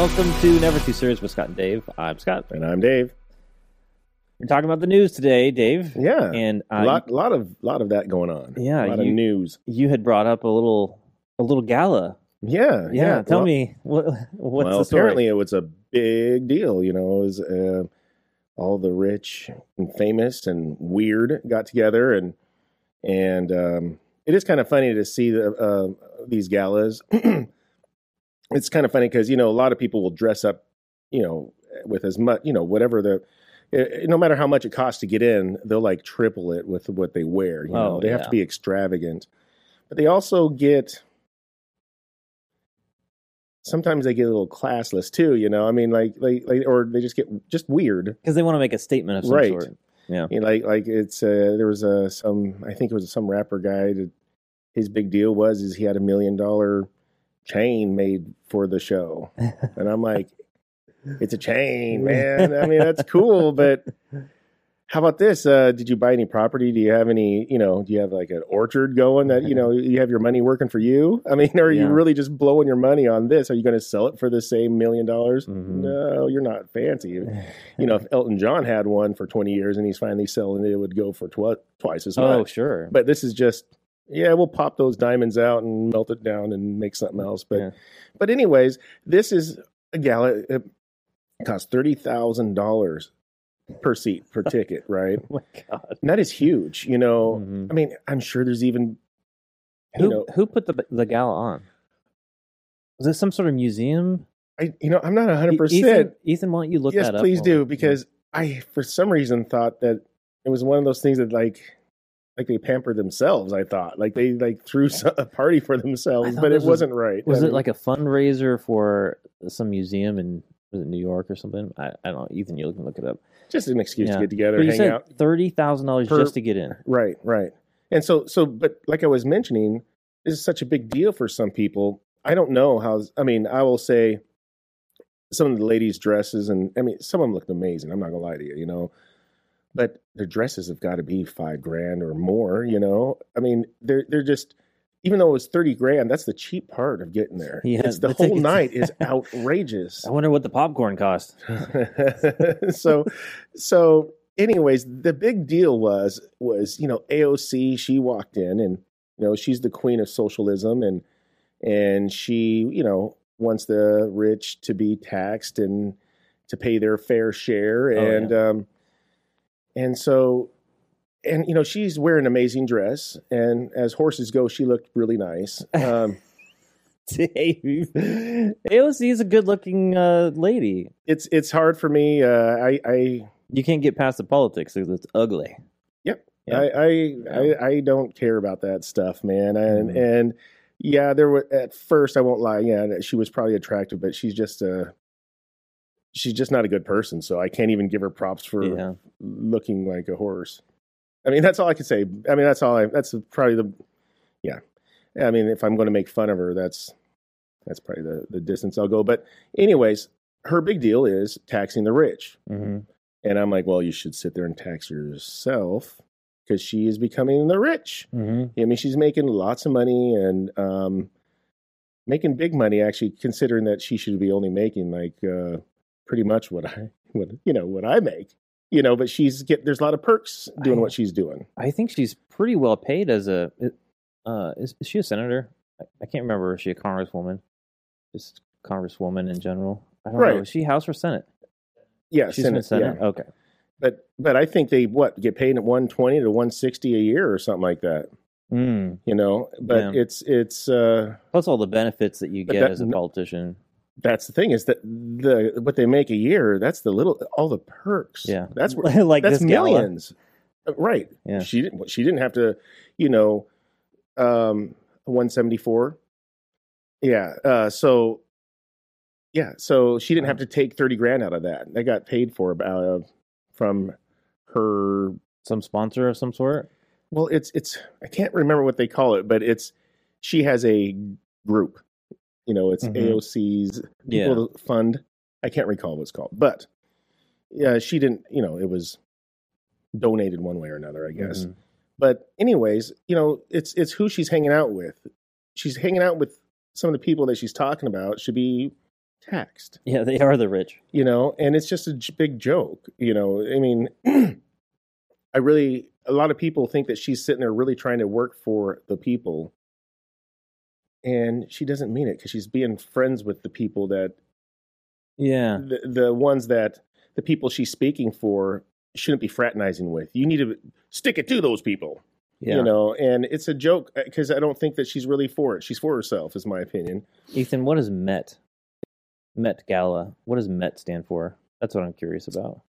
Welcome to Never Too Serious with Scott and Dave. I'm Scott. And I'm Dave. We're talking about the news today, Dave. Yeah, And a uh, lot, lot of, lot of that going on. Yeah, a lot you- of news. you had brought up a little, a little gala. Yeah, Yeah, tell Well- me what, what's well, the story? apparently it was a big deal. You know, it was uh, all the rich and famous and weird got together, and and um, it is kind of funny to see the, uh, these galas. it's kind of funny because you know a lot of people will dress up, you know, with as much, you know, whatever the. eh, No matter how much it costs to get in, they'll like triple it with what they wear. You know, Oh, they have to be extravagant, but they also get sometimes they get a little classless too. You know, I mean, like, like, like or they just get just weird. Because they want to make a statement of some Right. sort. Yeah. You know, like, like it's uh, there was a some I think it was some rapper guy. That his big deal was is he had a million dollar chain made for the show, and I'm like, it's a chain, man. I mean, that's cool, but. How about this? Uh, did you buy any property? Do you have any, you know, do you have like an orchard going that, you know, you have your money working for you? I mean, are you really just blowing your money on this? Are you going to sell it for the same million dollars? Mhm. No, you're not fancy. You know, if Elton John had one for 20 years and he's finally selling it, it would go for tw- twice as much. Oh, much. sure. But this is just, yeah, we'll pop those diamonds out and melt it down and make something else. But, Yeah. but anyways, this is a gala. It costs thirty thousand dollars per seat per ticket, right? oh my God. And that is huge. You know, Mhm. I mean, I'm sure there's even, Who, know, who put the, the gala on? Was it some sort of museum? I, you know, I'm not hundred E- percent. Ethan, Ethan, why don't you look Yes, that up? Yes, please do because I, for some reason, thought that it was one of those things that like, like they pampered themselves. I thought like they like threw a party for themselves, but it was- wasn't right. Was I it like a fundraiser for some museum in was it New York or something? I, I don't know. Ethan, you can look it up. just an excuse Yeah. to get together, But you hang said out? thirty thousand dollars just to get in. Right, right. And so, so, but like I was mentioning, this is such a big deal for some people. I don't know how. I mean, I will say some of the ladies' dresses, and I mean, some of them looked amazing. I'm not gonna lie to you, you know, but their dresses have got to be five grand or more. You know, I mean, they're they're just. Even though it was thirty grand, that's the cheap part of getting there. Yeah, it's the, whole night is outrageous. I wonder what the popcorn cost. so so anyways the big deal was was you know aoc she walked in and you know she's the queen of socialism and and she you know wants the rich to be taxed and to pay their fair share Oh, and um and so and you know she's wearing an amazing dress and as horses go she looked really nice um Dave, AOC is a good-looking uh, lady. it's it's hard for me uh i i You can't get past the politics because it's ugly. Yep. Yeah. I, I. I I don't care about that stuff, man. And Mhm. and yeah, there were at first I won't lie, yeah, she was probably attractive, but she's just a she's just not a good person. So I can't even give her props for Yeah. looking like a horse. I mean, that's all I can say. I mean, that's all I. That's probably the yeah. I mean, if I'm going to make fun of her, that's that's probably the the distance I'll go. But anyways, her big deal is taxing the rich. hmm And I'm like, well, you should sit there and tax yourself because she is becoming the rich. hmm I mean, she's making lots of money and um, making big money. Actually, considering that she should be only making like uh, pretty much what I, what you know, what I make. You know, but she's get there's a lot of perks doing I- what she's doing. I think she's pretty well paid as a. Uh, is, is she a senator? I, I can't remember. Is she a congresswoman? Just congresswoman in general. I don't know. Is she House or Senate? Yeah, She's Senate, Senate. yeah. Okay. But but I think they what get paid at one twenty to one sixty a year or something like that. Mm. You know, but Yeah. it's it's. uh Plus all the benefits that you get that- as a politician. That's the thing is that the what they make a year that's the little all the perks Yeah. that's where like that's this gala. millions Uh, right Yeah. she didn't she didn't have to you know um 174 yeah uh so yeah so she didn't have to take 30 grand out of that they got paid for about uh, from her Some sponsor of some sort. well it's it's i can't remember what they call it but it's she has a group you know it's Mhm. aoc's Yeah. people fund i can't recall what it's called but yeah she didn't you know it was donated one way or another i guess Mhm. but anyways you know it's it's who she's hanging out with she's hanging out with some of the people that she's talking about should be taxed. Yeah, they are the rich. You know, and it's just a j- big joke. You know, I mean, I really a lot of people think that she's sitting there really trying to work for the people, and she doesn't mean it because she's being friends with the people that Yeah. the the ones that the people she's speaking for shouldn't be fraternizing with. You need to stick it to those people. Yeah. You know, and it's a joke because I don't think that she's really for it. She's for herself, is my opinion. Ethan, what is Met? Met Gala. What does Met stand for? That's what I'm curious about.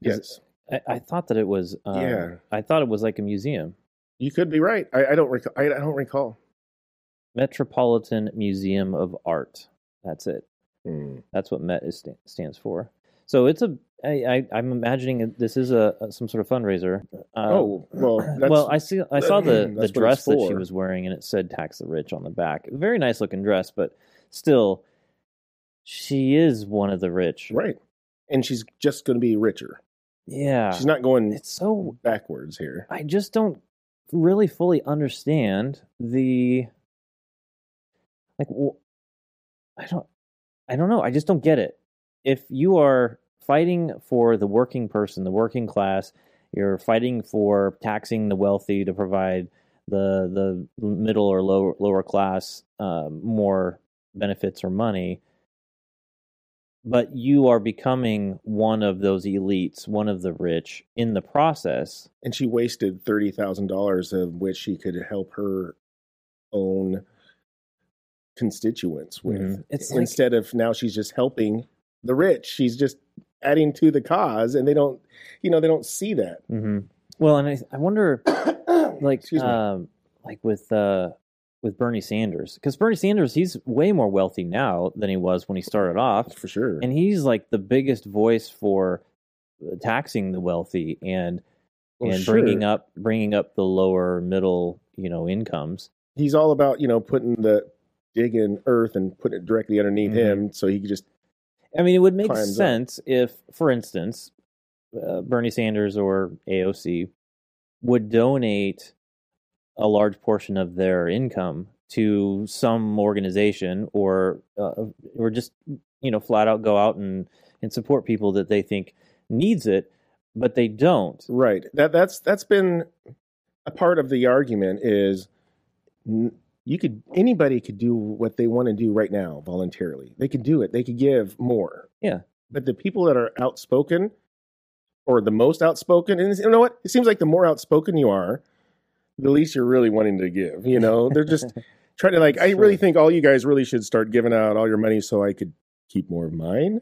Yes, I, I thought that it was. Uh, Yeah. I thought it was like a museum. You could be right. I, I don't recall. I, I don't recall. Metropolitan Museum of Art. That's it. Hmm. That's what Met is stands for. So it's a. I, I, I'm imagining this is a, a some sort of fundraiser. Uh, oh well, that's, well, I see. I saw the, the dress that she was wearing, and it said "Tax the Rich" on the back. Very nice looking dress, but still, she is one of the rich. right, and she's just going to be richer. Yeah, She's not going It's so. backwards here. I just don't really fully understand the. Like, I don't. I don't know. I just don't get it. If you are fighting for the working person, the working class, you're fighting for taxing the wealthy to provide the the middle or lower lower class um, more benefits or money. But you are becoming one of those elites, one of the rich in the process. And she wasted thirty thousand dollars, of which she could help her own constituents with. Mhm. It's like- Instead of now, she's just helping the rich. She's just adding to the cause, and they don't, you know, they don't see that. Mm-hmm. Well, and I, I wonder, like, um, like with uh, with Bernie Sanders, because Bernie Sanders, he's way more wealthy now than he was when he started off, for sure. and he's like the biggest voice for uh, taxing the wealthy and Well, and sure. bringing up bringing up the lower middle, you know, incomes. he's all about you know putting the digging earth and putting it directly underneath Mhm. him, so he could just I mean, it would make Climbs up. sense if, for instance, uh, Bernie Sanders or AOC would donate a large portion of their income to some organization, or uh, or just you know flat out go out and and support people that they think needs it, but they don't. Right. That that's that's been a part of the argument is you could anybody could do what they want to do right now voluntarily. They could do it. They could give more. Yeah. But the people that are outspoken or the most outspoken and you know what? It seems like the more outspoken you are, the least you're really wanting to give. You know, they're just trying to like I really think all you guys really should start giving out all your money so I could keep more of mine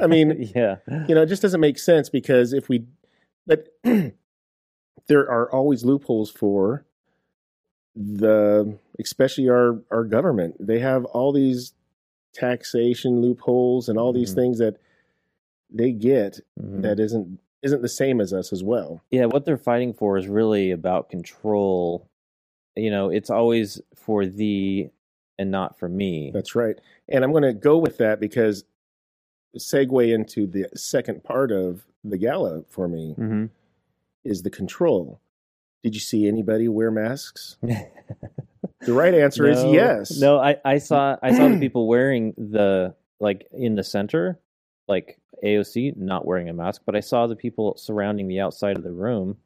I mean, yeah, you know, it just doesn't make sense because if we, but there are always loopholes for the, especially our our government. They have all these taxation loopholes and all these Mhm. things that they get Mhm. that isn't isn't the same as us as well. Yeah, what they're fighting for is really about control. You know, it's always for thee and not for me. That's right. And I'm going to go with that because segue into the second part of the gala for me hmm is the control. Did you see anybody wear masks? The right answer is yes. No, I, I saw I saw the people wearing the like in the center, like AOC not wearing a mask, but I saw the people surrounding the outside of the room,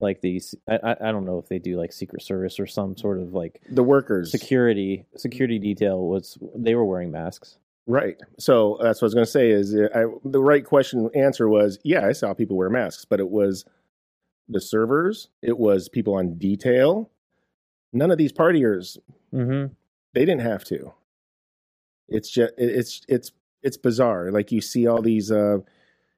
like these. I I, don't know if they do like Secret Service or some sort of like The workers. security security detail was they were wearing masks. Right. So that's what I was going to say is I, the right question answer was yeah, I saw people wear masks, but it was the servers, it was people on detail. None of these partiers, Mm-hmm. they didn't have to. It's just it's it's it's bizarre. Like you see all these uh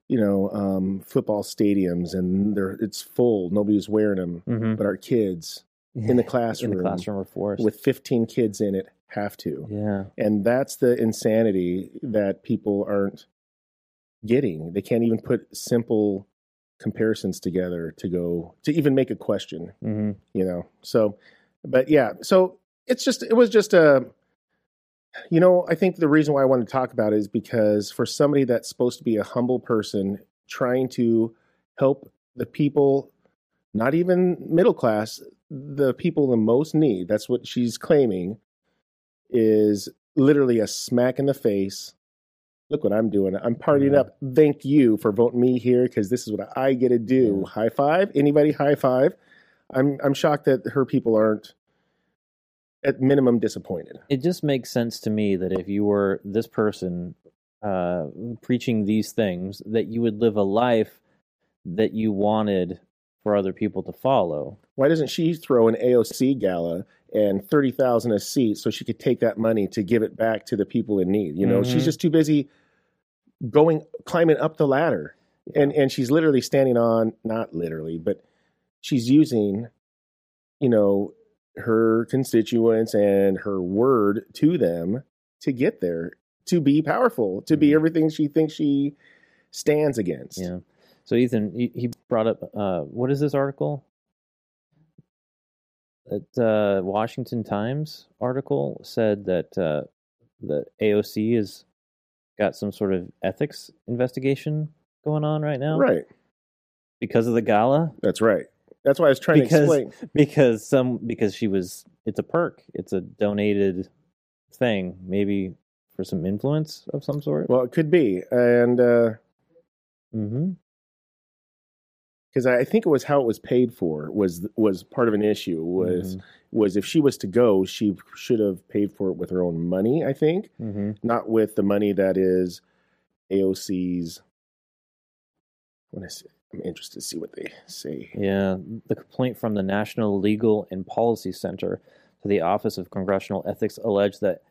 you know, um football stadiums and they're it's full, nobody's wearing them, Mm-hmm. but our kids in the classroom, in the classroom are forced. with 15 kids in it have to. yeah. And that's the insanity that people aren't getting. They can't even put simple comparisons together to go to even make a question, Mm-hmm. you know. So, but yeah, so it's just it was just a you know, I think the reason why I want to talk about it is because for somebody that's supposed to be a humble person trying to help the people not even middle class, the people the most need, that's what she's claiming is literally a smack in the face. Look what I'm doing. I'm partying Yeah. up. Thank you for voting me here because this is what I get to do. Yeah. High five. Anybody high five? I'm I'm shocked that her people aren't at minimum disappointed. it just makes sense to me that if you were this person uh, preaching these things, that you would live a life that you wanted for other people to follow. Why doesn't she throw an AOC gala and thirty thousand a seat so she could take that money to give it back to the people in need? You know, she's Mhm. just too busy going climbing up the ladder, and and she's literally standing on not literally, but she's using, you know, her constituents and her word to them to get there, to be powerful, to be Mhm. everything she thinks she stands against. Yeah. So Ethan, he, he brought up uh, what is this article? That uh, Washington Times article said that uh, the AOC has got some sort of ethics investigation going on right now Right. because of the gala. That's right. That's why I was trying Because- to explain. because some because she was it's a perk it's a donated thing maybe for some influence of some sort Well, it could be, and. uh mm-hmm. because I think it was how it was paid for was was part of an issue was Mhm. was if she was to go she should have paid for it with her own money I think Mm-hmm. not with the money that is AOC's I want to see, I'm interested to see what they say yeah the complaint from the national legal and policy center to the office of congressional ethics alleged that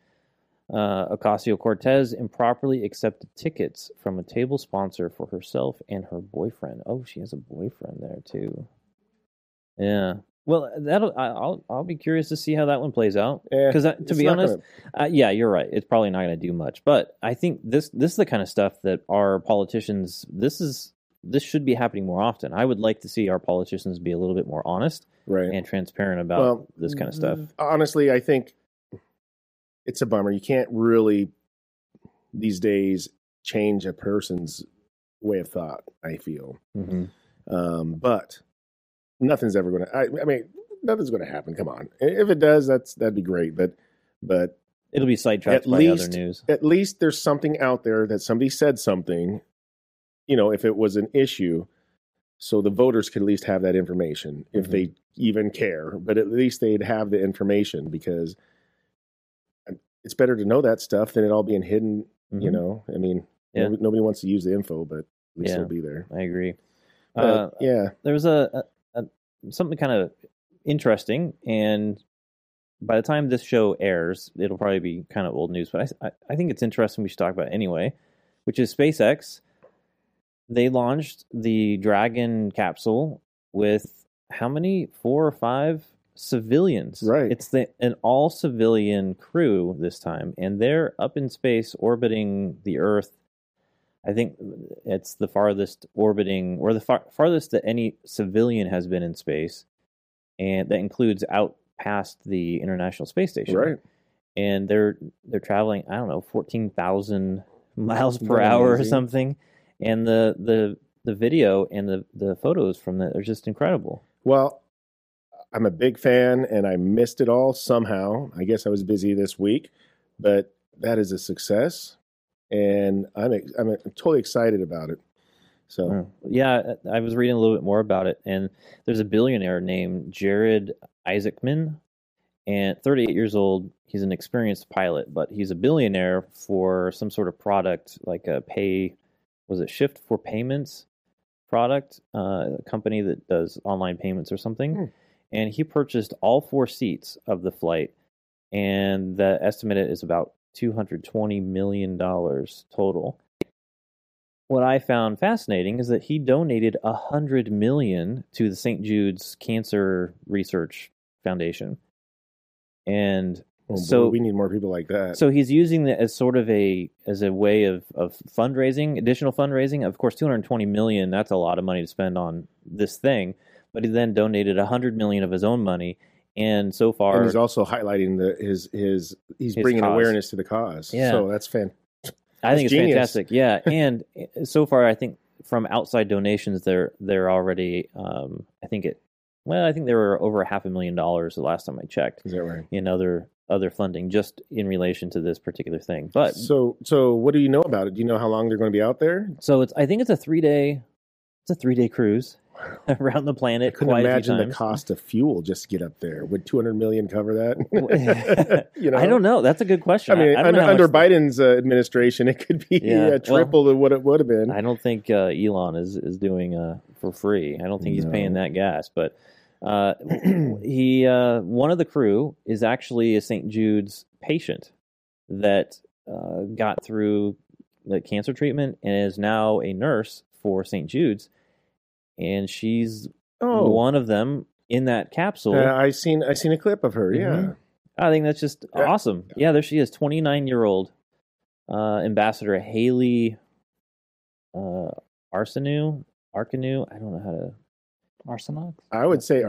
uh, ocasio-cortez improperly accepted tickets from a table sponsor for herself and her boyfriend. Oh she has a boyfriend there too. Yeah. Well that'll I- i'll i'll be curious to see how that one plays out. Because to be honest gonna- Uh, yeah, you're right. It's probably not going to do much, but I think this this is the kind of stuff that our politicians. This is this should be happening more often. I would like to see our politicians be a little bit more honest right and transparent about Well, this kind of stuff. honestly I think it's a bummer you can't really these days change a person's way of thought I feel hmm Um, but nothing's ever going to. I mean, nothing's going to happen. Come on, if it does, that's that'd be great. But but It'll be sidetracked At by least- other news. at least there's something out there that somebody said something. You know, if it was an issue, so the voters could at least have that information if Mhm. they even care. But at least they'd have the information because it's better to know that stuff than it all being hidden. You Mhm. know, I mean, Yeah. nobody, nobody wants to use the info, but at least Yeah. it'll be there. I agree. But, Uh, yeah, there was a, a, a something kind of interesting, and by the time this show airs, it'll probably be kind of old news. But I, I, I think it's interesting. We should talk about it anyway, which is SpaceX. They launched the Dragon capsule with how many? Four or five civilians. Right. It's the an all civilian crew this time, and they're up in space orbiting the Earth. I think it's the farthest orbiting, or the far, farthest that any civilian has been in space, and that includes out past the International Space Station. right. And they're they're traveling, I don't know, fourteen thousand miles per hour or something. And the the the video and the the photos from that are just incredible. Well, I'm a big fan and I missed it all somehow. I guess I was busy this week, but that is a success and I'm ex- I'm totally excited about it. So. Yeah, I was reading a little bit more about it, and there's a billionaire named Jared Isaacman, and 38 years old. He's an experienced pilot, but he's a billionaire for some sort of product like a pay, was it Shift4 Payments product, uh, a company that does online payments or something. Hmm. And he purchased all four seats of the flight, and the estimate is about 220 million dollars total what I found fascinating is that he donated a hundred million to the St. Jude's Cancer Research Foundation, and oh boy, so- we need more people like that. so he's using that as sort of a as a way of of fundraising, additional fundraising. Of course, two hundred twenty million that's a lot of money to spend on this thing, but he then donated a hundred million of his own money, and so far and he's also highlighting the his his he's His bringing cause. awareness to the cause. Yeah. So that's fan. I think it's genius. fantastic. Yeah, and so far, I think from outside donations, they're they're already. Um, I think it. Well, I think they were over half a million dollars the last time I checked Is that right? in other other funding just in relation to this particular thing. But So, so what do you know about it? Do you know how long they're going to be out there? so it's I think it's a three day it's a three day cruise around the I planet. couldn't quite a few imagine the cost of fuel just to get up there. Would 200 million cover that? you know, I don't know. That's a good question. I mean, I under, under Biden's uh, administration, it could be Yeah, uh, well- triple to what it would have been. I don't think uh, Elon is is doing uh, for free. I don't think he's paying that gas. But uh, he uh, one of the crew is actually a St. Jude's patient that uh, got through the cancer treatment and is now a nurse for St. Jude's, and she's oh, one of them in that capsule. uh, I seen I seen a clip of her. Yeah, Mhm. I think that's just Yeah. awesome. Yeah, there she is, twenty nine year old uh, Ambassador Hayley uh, Arceneaux. Arceneaux. I don't know how to. Arsenax. I would say No.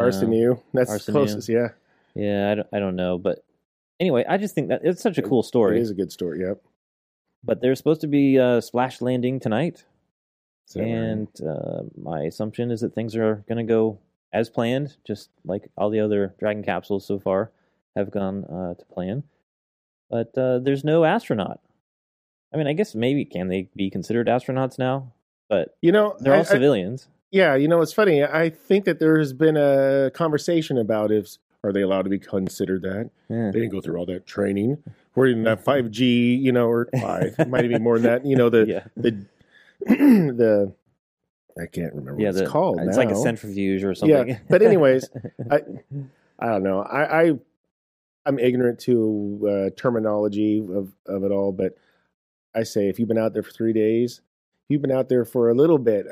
That's the Arsenu. closest. Yeah, Yeah, I don't, I don't know, but anyway, I just think that it's such a cool story. It is a good story. Yep. But there's supposed to be a splash landing tonight, Is that right? and uh, my assumption is that things are going to go as planned, just like all the other Dragon capsules so far have gone uh, to plan. But uh, there's no astronaut. I mean, I guess maybe can they be considered astronauts now? But you know, they're all I- civilians. Yeah, you know, it's funny. I think that there has been a conversation about if are they allowed to be considered that. Yeah. They didn't go through all that training. We're in that five G, you know, or five. It might be more than that. You know, the yeah, the the I can't remember what yeah. it's called. It's like a centrifuge or something. Yeah, but anyways, I I don't know. I, I I'm ignorant to uh, terminology of of it all, but I say if you've been out there for three days, if you've been out there for a little bit,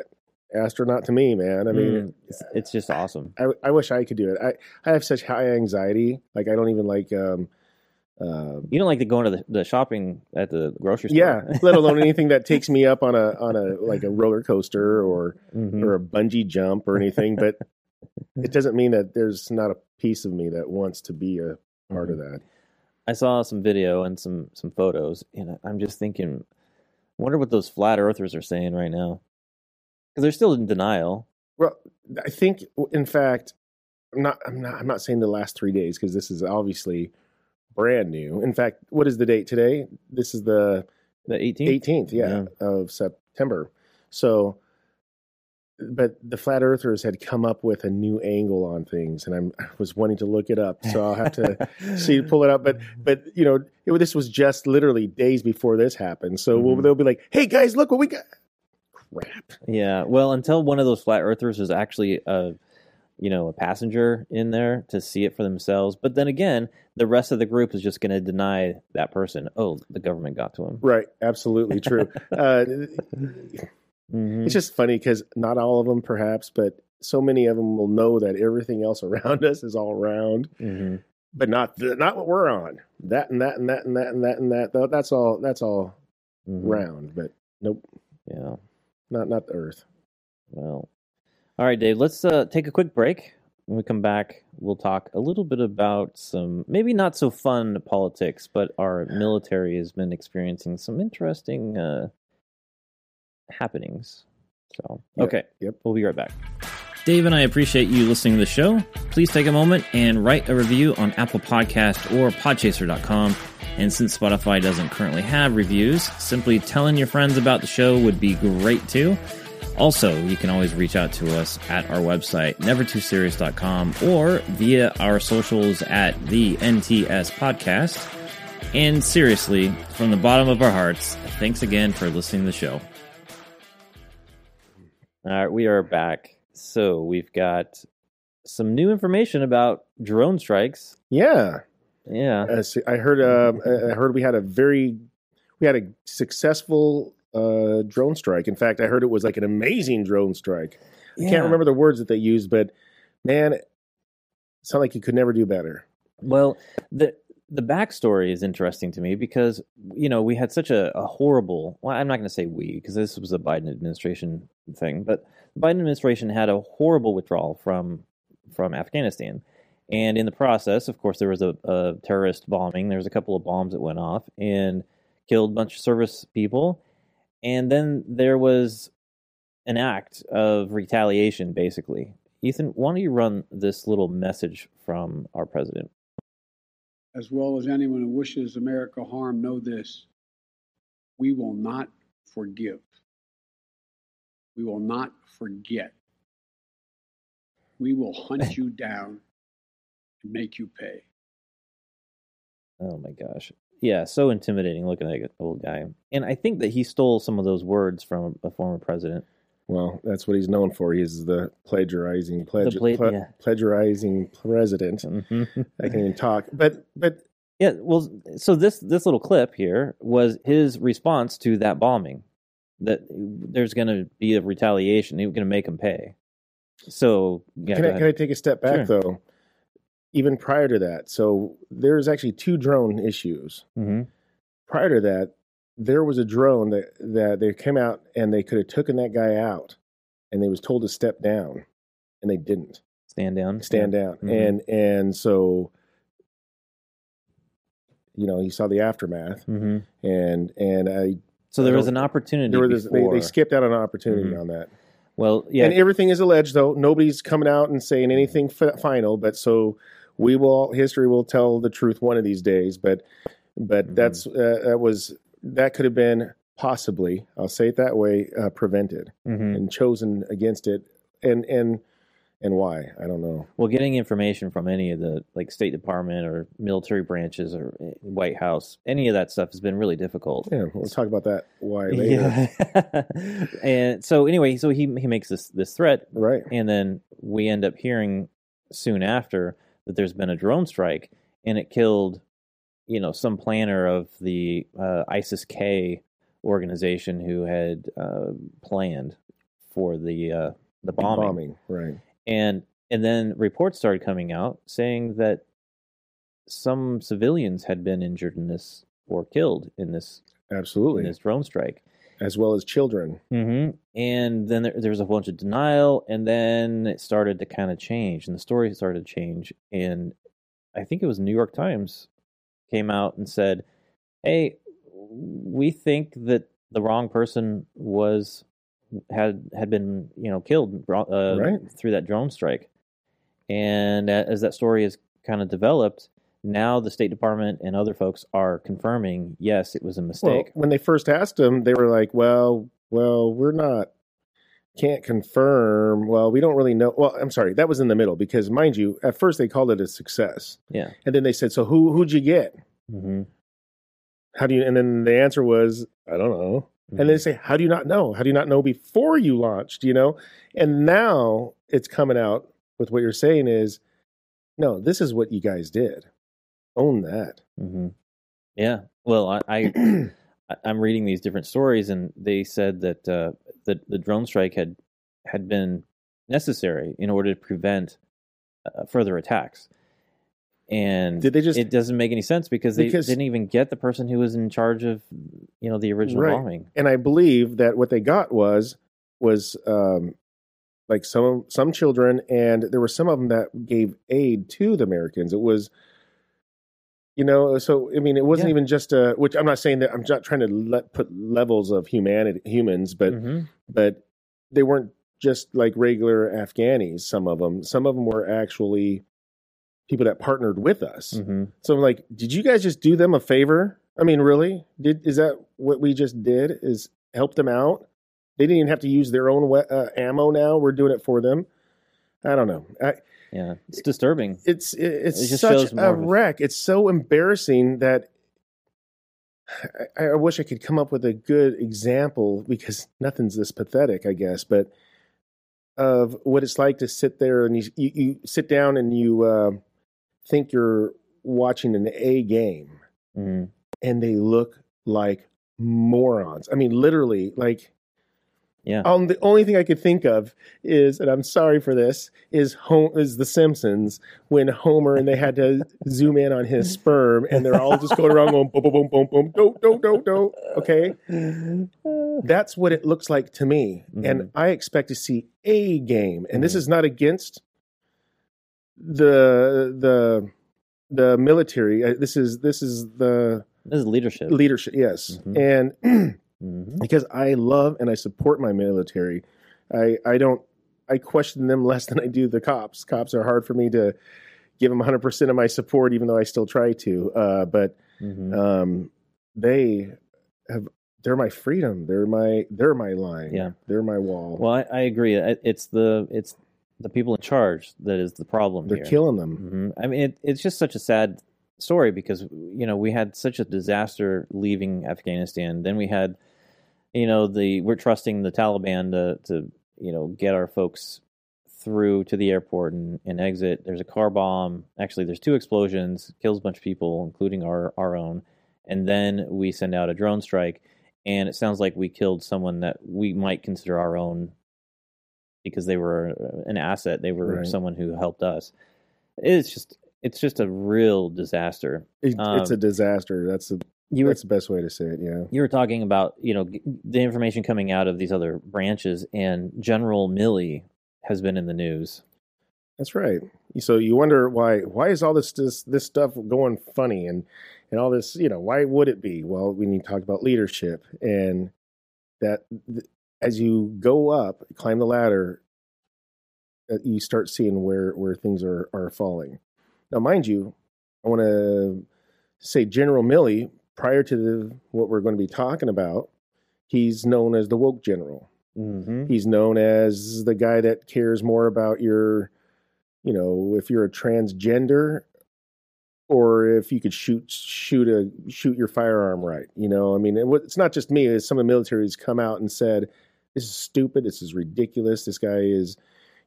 astronaut to me, man. I mean, Mm, it's, it's just awesome. I, I wish I could do it. I, I have such high anxiety. Like I don't even like um uh, You don't like to go into the, the shopping at the grocery store. yeah, let alone anything that takes me up on a on a like a roller coaster or Mhm. or a bungee jump or anything. But it doesn't mean that there's not a piece of me that wants to be a part of that. I saw some video and some some photos, and I'm just thinking, I wonder what those flat earthers are saying right now, because they're still in denial. Well, I think in fact, I'm not I'm not I'm not saying the last three days because this is obviously brand new. In fact, what is the date today? This is the The 18th. 18th, yeah, of September. So, but the flat earthers had come up with a new angle on things, and I'm, I was wanting to look it up, so I'll have to see pull it up. But but you know, it, this was just literally days before this happened, so we'll, Mhm. they'll be like, "Hey guys, look what we got!" Crap. Yeah. Well, until one of those flat earthers is actually a, you know, a passenger in there to see it for themselves. But then again, the rest of the group is just going to deny that person. Oh, the government got to him. Right, absolutely true. uh, Mhm. it's just funny because not all of them, perhaps, but so many of them will know that everything else around us is all round. Mhm. but not the, not what we're on. That and that and that and that and that and that. That's all. That's all Mhm. round. But nope, Yeah. Not not the Earth. Well, all right, Dave. Let's uh, take a quick break. When we come back, we'll talk a little bit about some maybe not so fun politics, but our military has been experiencing some interesting uh, happenings. So, okay, yep. we'll be right back. Dave and I appreciate you listening to the show. Please take a moment and write a review on Apple Podcast or Podchaser.com. And since Spotify doesn't currently have reviews, simply telling your friends about the show would be great too. Also, you can always reach out to us at our website, nevertooserious.com, or via our socials at the NTS Podcast. And seriously, from the bottom of our hearts, thanks again for listening to the show. All right, we are back. So we've got some new information about drone strikes. Yeah, Yeah. Uh, see, I heard. Um, I heard we had a very, we had a successful uh, drone strike. In fact, I heard it was like an amazing drone strike. I can't remember the words that they used, but man, it sounded like you could never do better. Well, the the backstory is interesting to me because you know we had such a, a horrible. Well, I'm not going to say we because this was a Biden administration thing, but the Biden administration had a horrible withdrawal from from Afghanistan, and in the process, of course, there was a, a terrorist bombing. There was a couple of bombs that went off and killed a bunch of service people, and then there was an act of retaliation, basically. Ethan, why don't you run this little message from our president? as well as anyone who wishes America harm, know this we will not forgive. We will not forget. We will hunt you down and make you pay. Oh my gosh. Yeah, so intimidating looking at that old guy. And I think that he stole some of those words from a former president. Well, that's what he's known for. He's the plagiarizing, pledge, pla- ple- yeah. plagiarizing president. Mhm. I can even talk, but but Yeah, well, so this this little clip here was his response to that bombing. That there's going to be a retaliation. He's going to make him pay. So yeah, can I, can I take a step back Sure. though? Even prior to that, so there's actually two drone issues. Mhm. Prior to that, there was a drone that that they came out and they could have taken that guy out, and they was told to step down, and they didn't stand down. stand down, Mhm. and and so you know he saw the aftermath, hmm and and I So there was an opportunity. there was they, they skipped out on an opportunity Mhm. on that. well, yeah, And everything is alleged, though. Nobody's coming out and saying anything f- final. But so we will. History will tell the truth one of these days. But but Mhm. that's uh, that was that could have been possibly. I'll say it that way. Uh, prevented mhm. and chosen against it. And and and why? I don't know. Well, getting information from any of the like State Department or military branches or eh, White House, any of that stuff has been really difficult. Yeah, we'll talk about that. Why later? Yeah. and so anyway, so he he makes this this threat, Right. and then we end up hearing soon after that there's been a drone strike, and it killed, you know, some planner of the uh, ISIS K organization who had uh, planned for the uh, the bombing Right. And and then reports started coming out saying that some civilians had been injured in this or killed in this absolutely in this drone strike. As well as children. Mm-hmm. And then there, there was a bunch of denial, and then it started to kind of change, and the story started to change. And I think it was New York Times came out and said, "Hey, we think that the wrong person was had had been you know killed uh, Right. through that drone strike." And as that story has kind of developed, now the State Department and other folks are confirming, yes, it was a Well, mistake. when they first asked them, they were like, "Well, well, we're not can't confirm. Well, we don't really know. Well, I'm sorry, that was in the middle because, mind you, at first they called it a success, yeah. and then they said, "So who who'd you get? hmm How do you?" And then the answer was, "I don't know." And they say, "How do you not know? How do you not know before you launched?" You know, and now it's coming out with what you're saying is, no, this is what you guys did. Own that. hmm Yeah. Well, I, I I- I'm reading these different stories, and they said that uh, the the drone strike had had been necessary in order to prevent uh, further attacks. And Did they just it doesn't make any sense because they Because- didn't even get the person who was in charge of you know the original Right. bombing. and I believe that what they got was was um, like some some children, and there were some of them that gave aid to the Americans. It was, you know, so I mean, it wasn't Yeah. even just a. Which I'm not saying that I'm not trying to let, put levels of humanity humans, but Mhm. but they weren't just like regular Afghanis. Some of them, some of them were actually people that partnered with us. Mhm. So I'm like, did you guys just do them a favor? I mean, really? Did is that what we just did? Is help them out? They didn't even have to use their own uh, ammo. Now we're doing it for them. I don't know. I, Yeah, it's disturbing. it's it, it's It just such shows a of a- wreck. It's so embarrassing that I, I wish I could come up with a good example because nothing's this pathetic, I guess. But of what it's like to sit there and you you, you sit down and you uh, think you're watching an A game, hmm and they look like morons. I mean, literally, like Yeah. um, the only thing I could think of is, and I'm sorry for this, is home is The Simpsons when Homer and they had to zoom in on his sperm, and they're all just going around going boom, boom, boom, boom, boom, do, do, do, do. Okay, that's what it looks like to me, and I expect to see a game, and this Mhm. is not against the the the military. Uh, This is this is the This is leadership. leadership, yes, Mhm. and. hmm because I love and I support my military. I I don't I question them less than I do the cops. Cops are hard for me to give them 100% of my support, even though I still try to. Uh, but Mhm. um, they have they're my freedom. They're my they're my line. Yeah. they're my wall. well, I, I agree. It's the it's the people in charge that is the problem they're here. killing them. hmm I mean, it, it's just such a sad story because you know we had such a disaster leaving Afghanistan. Then we had, you know, the we're trusting the Taliban to to you know get our folks through to the airport and, and exit. There's a car bomb. Actually, there's two explosions, kills a bunch of people, including our our own. And then we send out a drone strike, and it sounds like we killed someone that we might consider our own because they were uh, an asset. They were Right. someone who helped us. It's just it's just a real disaster. It, it's Um, a disaster. That's the You were that's the best way to say it. Yeah, you were talking about you know the information coming out of these other branches, and General Milley has been in the news. that's right. So you wonder why why is all this this this stuff going funny and and all this you know why would it be? Well, we need to talk about leadership and that th- as you go up, climb the ladder, you start seeing where where things are are falling. Now, mind you, I want to say General Milley. Prior to the, what we're going to be talking about, he's known as the woke general. Mm-hmm. He's known as the guy that cares more about your, you know, if you're a transgender or if you could shoot shoot a shoot your firearm right. You know, I mean, it, it's not just me. Some of the military has come out and said, "This is stupid. This is ridiculous. This guy is,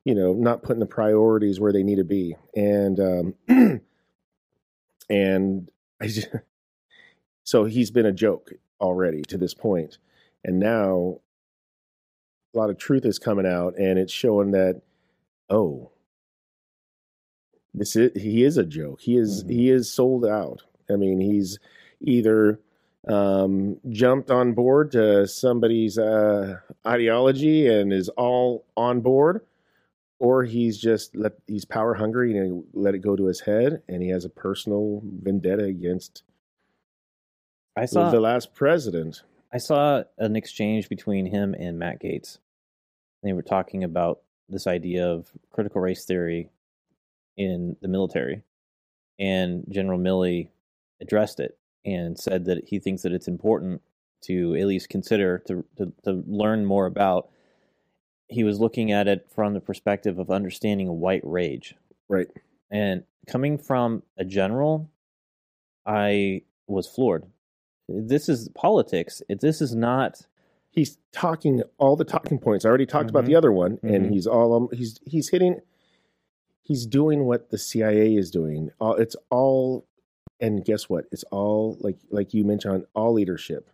you know, not putting the priorities where they need to be." And um, and I just, so he's been a joke already to this point. and now a lot of truth is coming out and it's showing that oh this is he is a joke he is Mhm. he is sold out i mean he's either um jumped on board to somebody's uh ideology and is all on board or he's just let he's power hungry and he let it go to his head and he has a personal vendetta against I saw the last president I saw an exchange between him and Matt Gaetz. They were talking about this idea of critical race theory in the military. And General Milley addressed it and said that he thinks that it's important to at least consider to, to, to learn more about. He was looking at it from the perspective of understanding white rage. right And coming from a general, I was floored. This is politics. This is not he's talking all the talking points. I already talked about Mhm. the other one, and Mhm. he's all um, he's he's hitting. He's doing what the CIA is doing. All it's all, and guess what? It's all like like you mentioned, on all leadership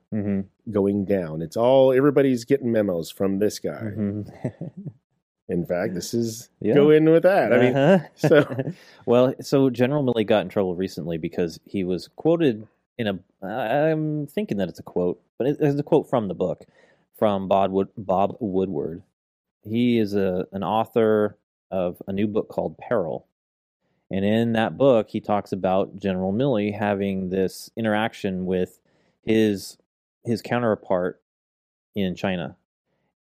going down. It's all everybody's getting memos from this guy. Mhm. In fact, this is Yeah. go in with that. I mean, Uh-huh. so- well, so General Milley got in trouble recently because he was quoted in a. I'm thinking that it's a quote, but it- it's a quote from the book from Bob Wood, Bob Woodward. He is a an author of a new book called Peril, and in that book he talks about General Milley having this interaction with his his counterpart in China,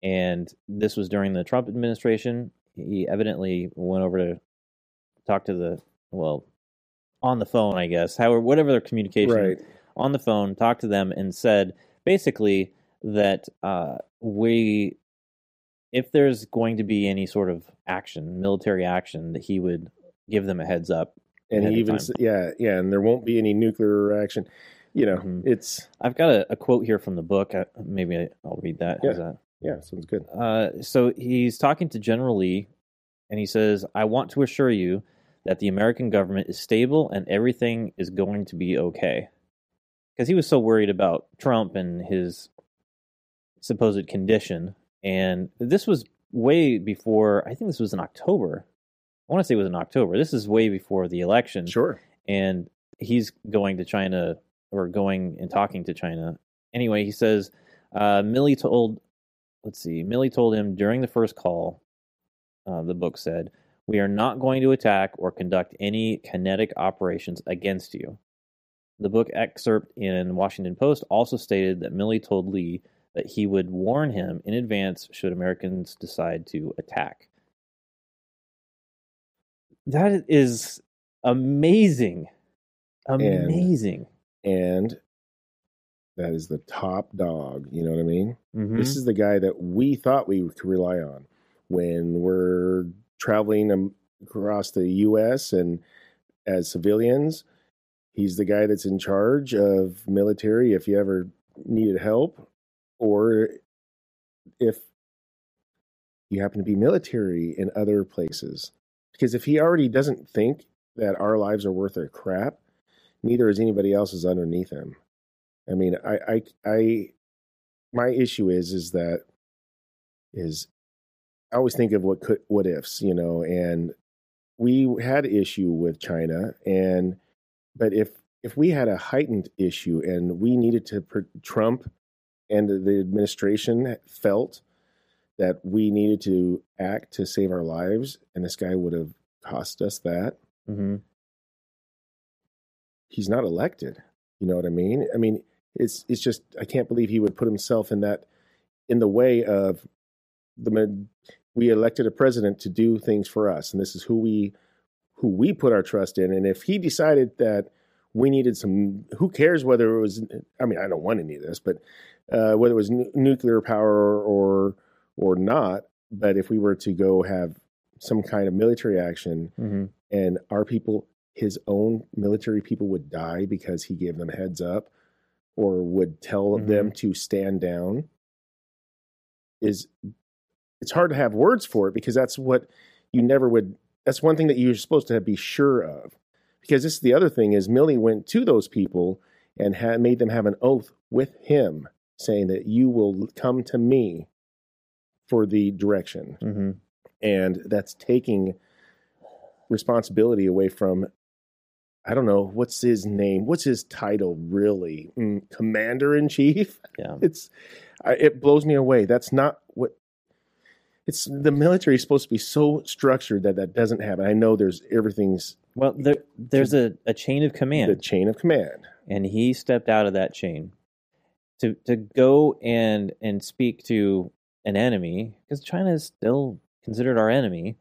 and this was during the Trump administration. He evidently went over to talk to the well on the phone, I guess, however, whatever their communication right. on the phone, talked to them, and said basically that uh, we, if there's going to be any sort of action, military action, that he would give them a heads up. And he even yeah yeah, and there won't be any nuclear reaction. You know, Mhm. it's I've got a, a quote here from the book. Uh, maybe I- I'll read that. How's that? yeah, sounds good. Uh, so he's talking to General Li, and he says, I want to assure you that the American government is stable and everything is going to be okay. Because he was so worried about Trump and his supposed condition. And this was way before, I think this was in October. I want to say it was in October. This is way before the election Sure. and he's going to China or going and talking to China. Anyway, he says uh, Milley told, let's see, Milley told him during the first call. Uh, the book said, "We are not going to attack or conduct any kinetic operations against you." The book excerpt in Washington Post also stated that Milley told Li that he would warn him in advance should Americans decide to attack. That is amazing, amazing. and that is the top dog. You know what I mean? Mhm. This is the guy that we thought we could rely on when we're traveling across the U.S. and as civilians. He's the guy that's in charge of military if you ever needed help, or if you happen to be military in other places. Because if he already doesn't think that our lives are worth a crap, neither is anybody else's underneath him. I mean, I, I, I, my issue is, is that, is, I always think of what could, what ifs, you know, and we had issue with China, and, but if, if we had a heightened issue and we needed to, Trump and the administration felt that we needed to act to save our lives, and this guy would have cost us that, Mhm. he's not elected. You know what I mean? I mean, it's it's just I can't believe he would put himself in that in the way of the we elected a president to do things for us, and this is who we who we put our trust in. And if he decided that we needed some, who cares whether it was? I mean, I don't want any of this, but uh, whether it was nu- nuclear power or or not. But if we were to go have some kind of military action, Mhm. and our people, his own military people, would die because he gave them heads up or would tell Mhm. them to stand down, is it's hard to have words for it because that's what you never would. That's one thing that you're supposed to be sure of. Because this is the other thing is Milley went to those people and had made them have an oath with him saying that you will come to me for the direction Mhm. and that's taking responsibility away from I don't know what's his name, what's his title really, mm, commander in chief. Yeah. It's I, it blows me away. That's not what it's. The military is supposed to be so structured that that doesn't happen. I know there's everything's Well, there, there's a, a chain of command. the chain of command. and he stepped out of that chain to to go and and speak to an enemy because China is still considered our enemy.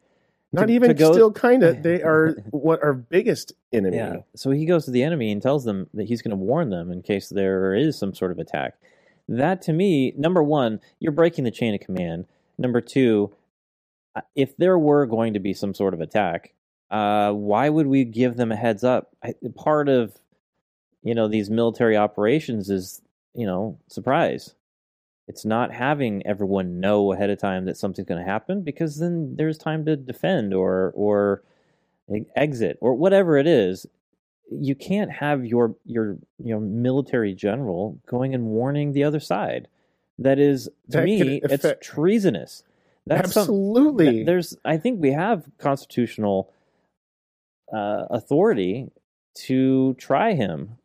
Not To- even to go- still kind of. They are what our biggest enemy. Yeah. So he goes to the enemy and tells them that he's going to warn them in case there is some sort of attack. That to me, number one, you're breaking the chain of command. Number two, uh, if there were going to be some sort of attack, uh, why would we give them a heads up? I, part of you know these military operations is you know surprise. It's not having everyone know ahead of time that something's going to happen because then there's time to defend or or exit or whatever it is. You can't have your your your military general going and warning the other side. That is to That me it's treasonous. That's some- Absolutely. th- there's i think we have constitutional uh, authority to try him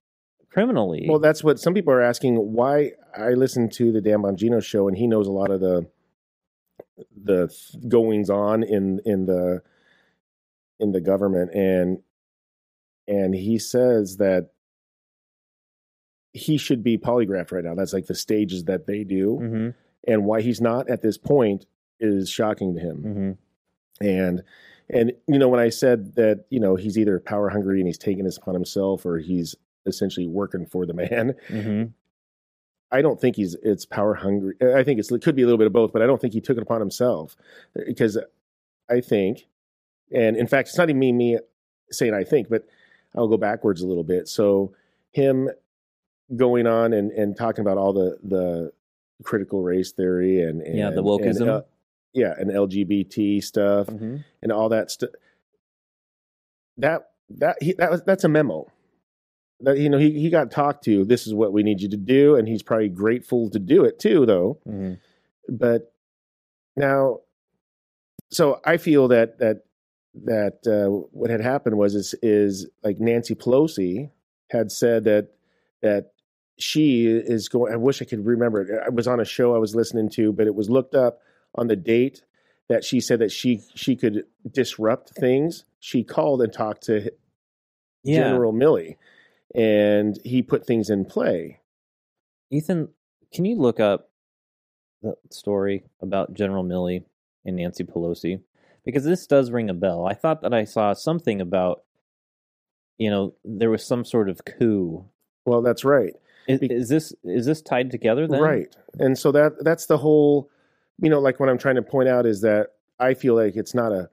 criminally Well, that's what some people are asking. Why I listen to the Dan Bongino show, and he knows a lot of the the goings on in in the in the government, and and he says that he should be polygraphed right now. That's like the stages that they do, Mhm, and why he's not at this point is shocking to him mhm. and and you know when i said that you know he's either power hungry and he's taking this upon himself or he's essentially working for the man Mhm. i don't think he's it's power hungry i think it's, it could be a little bit of both but i don't think he took it upon himself because i think and in fact it's not even me, me saying i think but i'll go backwards a little bit so him going on and and talking about all the the critical race theory and, and Yeah, the and, wokeism. uh, yeah and lgbt stuff Mhm. and all that stuff. That that he, that was that's a memo. That you know he he got talked to. This is what we need you to do, and he's probably grateful to do it too, though. Mhm. But now, so I feel that that that uh, what had happened was is is like Nancy Pelosi had said that that she is going. I wish I could remember it. I was on a show I was listening to, but it was looked up on the date that she said that she she could disrupt things. She called and talked to yeah General Milley, and he put things in play. Ethan, can you look up the story about General Milley and Nancy Pelosi? Because this does ring a bell. I thought that I saw something about you know there was some sort of coup. Well, that's right. Is, is this is this tied together then? Right. And so that that's the whole you know, like what I'm trying to point out is that I feel like it's not a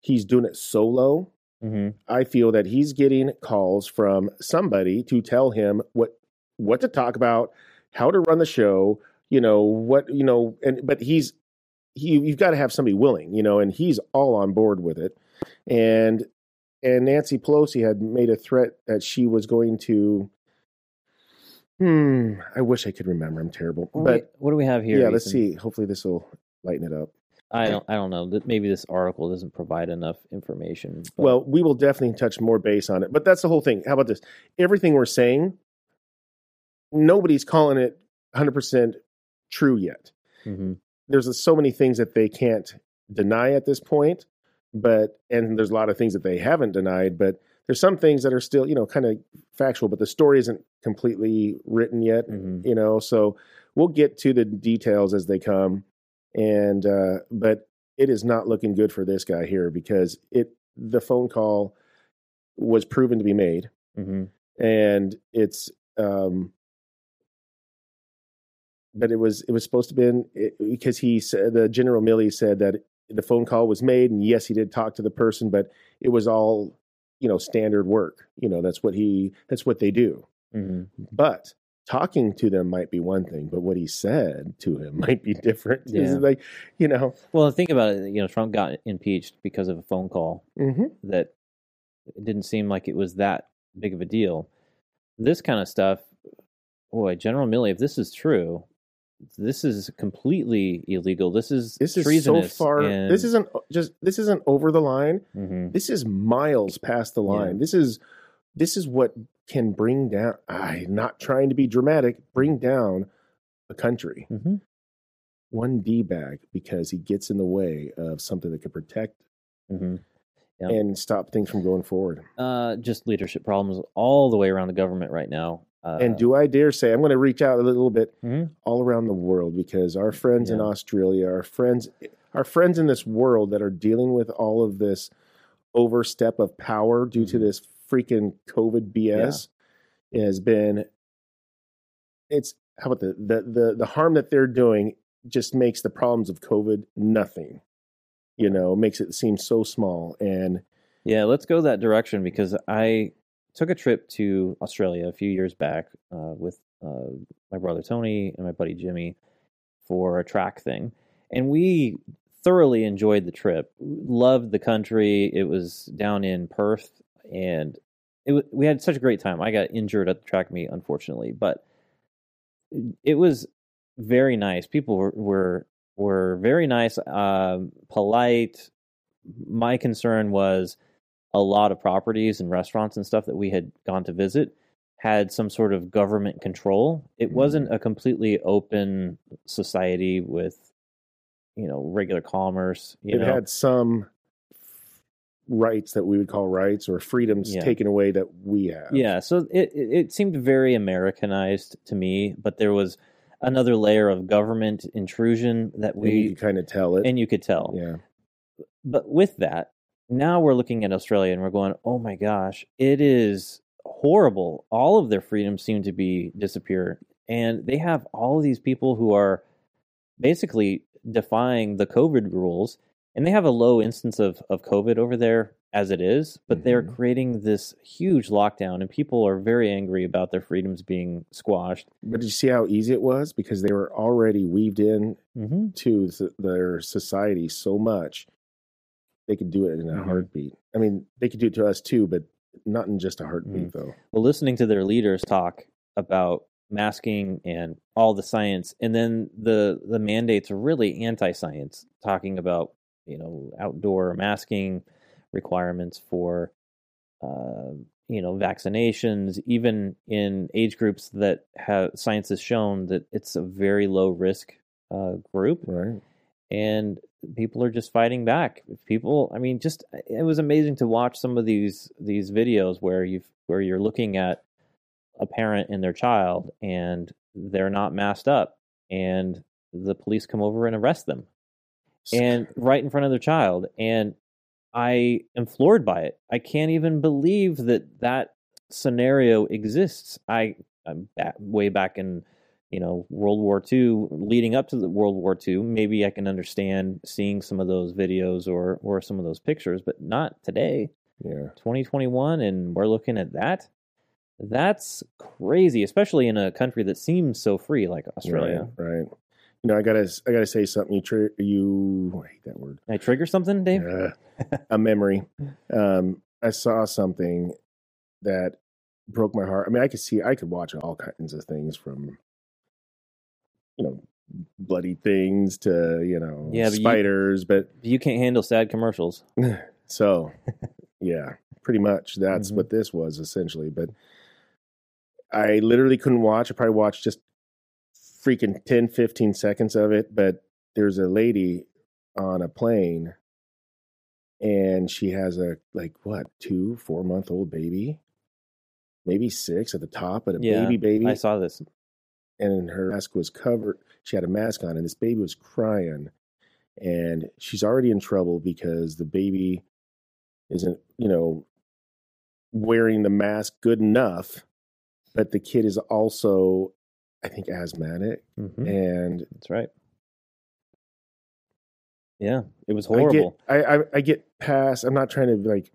he's doing it solo. Hmm I feel that he's getting calls from somebody to tell him what what to talk about, how to run the show, you know, what you know, and but he's he you've got to have somebody willing, you know, and he's all on board with it. And and Nancy Pelosi had made a threat that she was going to hmm, I wish I could remember. I'm terrible. What, do we, But what do we have here? yeah, let's see. Hopefully this will lighten it up. I don't I don't know. Maybe this article doesn't provide enough information. but- Well, we will definitely touch more base on it, but that's the whole thing. How about this? Everything we're saying, nobody's calling it 100% true yet. Mhm. There's so many things that they can't deny at this point, but and there's a lot of things that they haven't denied, but there's some things that are still, you know, kind of factual, but the story isn't completely written yet, Mhm. you know. So we'll get to the details as they come, and uh, but it is not looking good for this guy here because it the phone call was proven to be made, Mhm. and it's um, but it was it was supposed to been it, because he said the General Milley said that the phone call was made, and yes, he did talk to the person, but it was all you know standard work. You know that's what he that's what they do. Mhm. But talking to them might be one thing, but what he said to him might be different. It's Yeah. like you know, Well, think about it. You know, Trump got impeached because of a phone call mhm. that it didn't seem like it was that big of a deal. This kind of stuff, boy, General Milley, if this is true, this is completely illegal. This is this is so far. and- This isn't just this isn't over the line. Mhm. This is miles past the line. This is this is what can bring down. I not trying to be dramatic. Bring down a country. Mhm. One d bag because he gets in the way of something that could protect Mhm. Yeah. and stop things from going forward. Uh, just leadership problems all the way around the government right now. Uh, and do I dare say I'm going to reach out a little bit Mhm. all around the world because our friends in Australia, our friends, our friends in this world that are dealing with all of this overstep of power due to Mhm. this freaking COVID BS has been. It's how about the, the the the harm that they're doing just makes the problems of COVID nothing. You know, makes it seem so small and Yeah, let's go that direction because I took a trip to Australia a few years back uh, with uh, my brother Tony and my buddy Jimmy for a track thing, and we thoroughly enjoyed the trip. Loved the country. It was down in Perth, and it wa- we had such a great time. I got injured at the track meet, unfortunately, but it was very nice. People were were, were very nice, um, polite. My concern was a lot of properties and restaurants and stuff that we had gone to visit had some sort of government control. It wasn't a completely open society with, you know, regular commerce. You it know, had some rights that we would call rights or freedoms Yeah. taken away that we have. Yeah, so it it seemed very Americanized to me, but there was another layer of government intrusion that And you we could kind of tell it. and you could tell. yeah. But with that, now we're looking at Australia and we're going, "Oh my gosh, it is horrible. All of their freedoms seem to be disappear and they have all of these people who are basically defying the COVID rules and they have a low instance of of COVID over there as it is, but they're Mhm. creating this huge lockdown and people are very angry about their freedoms being squashed. But did you see how easy it was? Because they were already weaved in Mm-hmm. to th- their society so much, they could do it in a Mhm. heartbeat. I mean, they could do it to us too, but not in just a heartbeat, Mhm. though. well, listening to their leaders talk about masking and all the science, and then the the mandates are really anti-science, talking about you know outdoor masking requirements for uh, you know vaccinations, even in age groups that have science has shown that it's a very low risk uh, group, Right? and people are just fighting back. People, I mean, just it was amazing to watch some of these these videos where you where you're looking at a parent and their child, and they're not masked up, and the police come over and arrest them, and right in front of their child, and I am floored by it. I can't even believe that that scenario exists. I I'm back, way back in you know World War II, leading up to the World War II. Maybe I can understand seeing some of those videos or or some of those pictures, but not today. Yeah. 2021, and we're looking at that. That's crazy, especially in a country that seems so free like Australia. Right. right. You know, I gotta, I gotta say something. You, tri- you, I hate that word. I trigger something, Dave? Uh, a memory. Um, I saw something that broke my heart. I mean, I could see, I could watch all kinds of things from, you know, bloody things to you know Yeah, but you- spiders, but You can't handle sad commercials. so yeah, pretty much that's Mhm. what this was essentially. But I literally couldn't watch. I probably watched just freaking 10, 15 seconds of it. But there's a lady on a plane and she has a like what, two, four month old baby, maybe six at the top, but a Yeah, baby baby I saw this. and her mask was covered. She had a mask on, and this baby was crying. And she's already in trouble because the baby isn't, you know, wearing the mask good enough. But the kid is also, I think, asthmatic. hmm And That's right. Yeah, it was I get, horrible. I, I, I get past. I'm not trying to like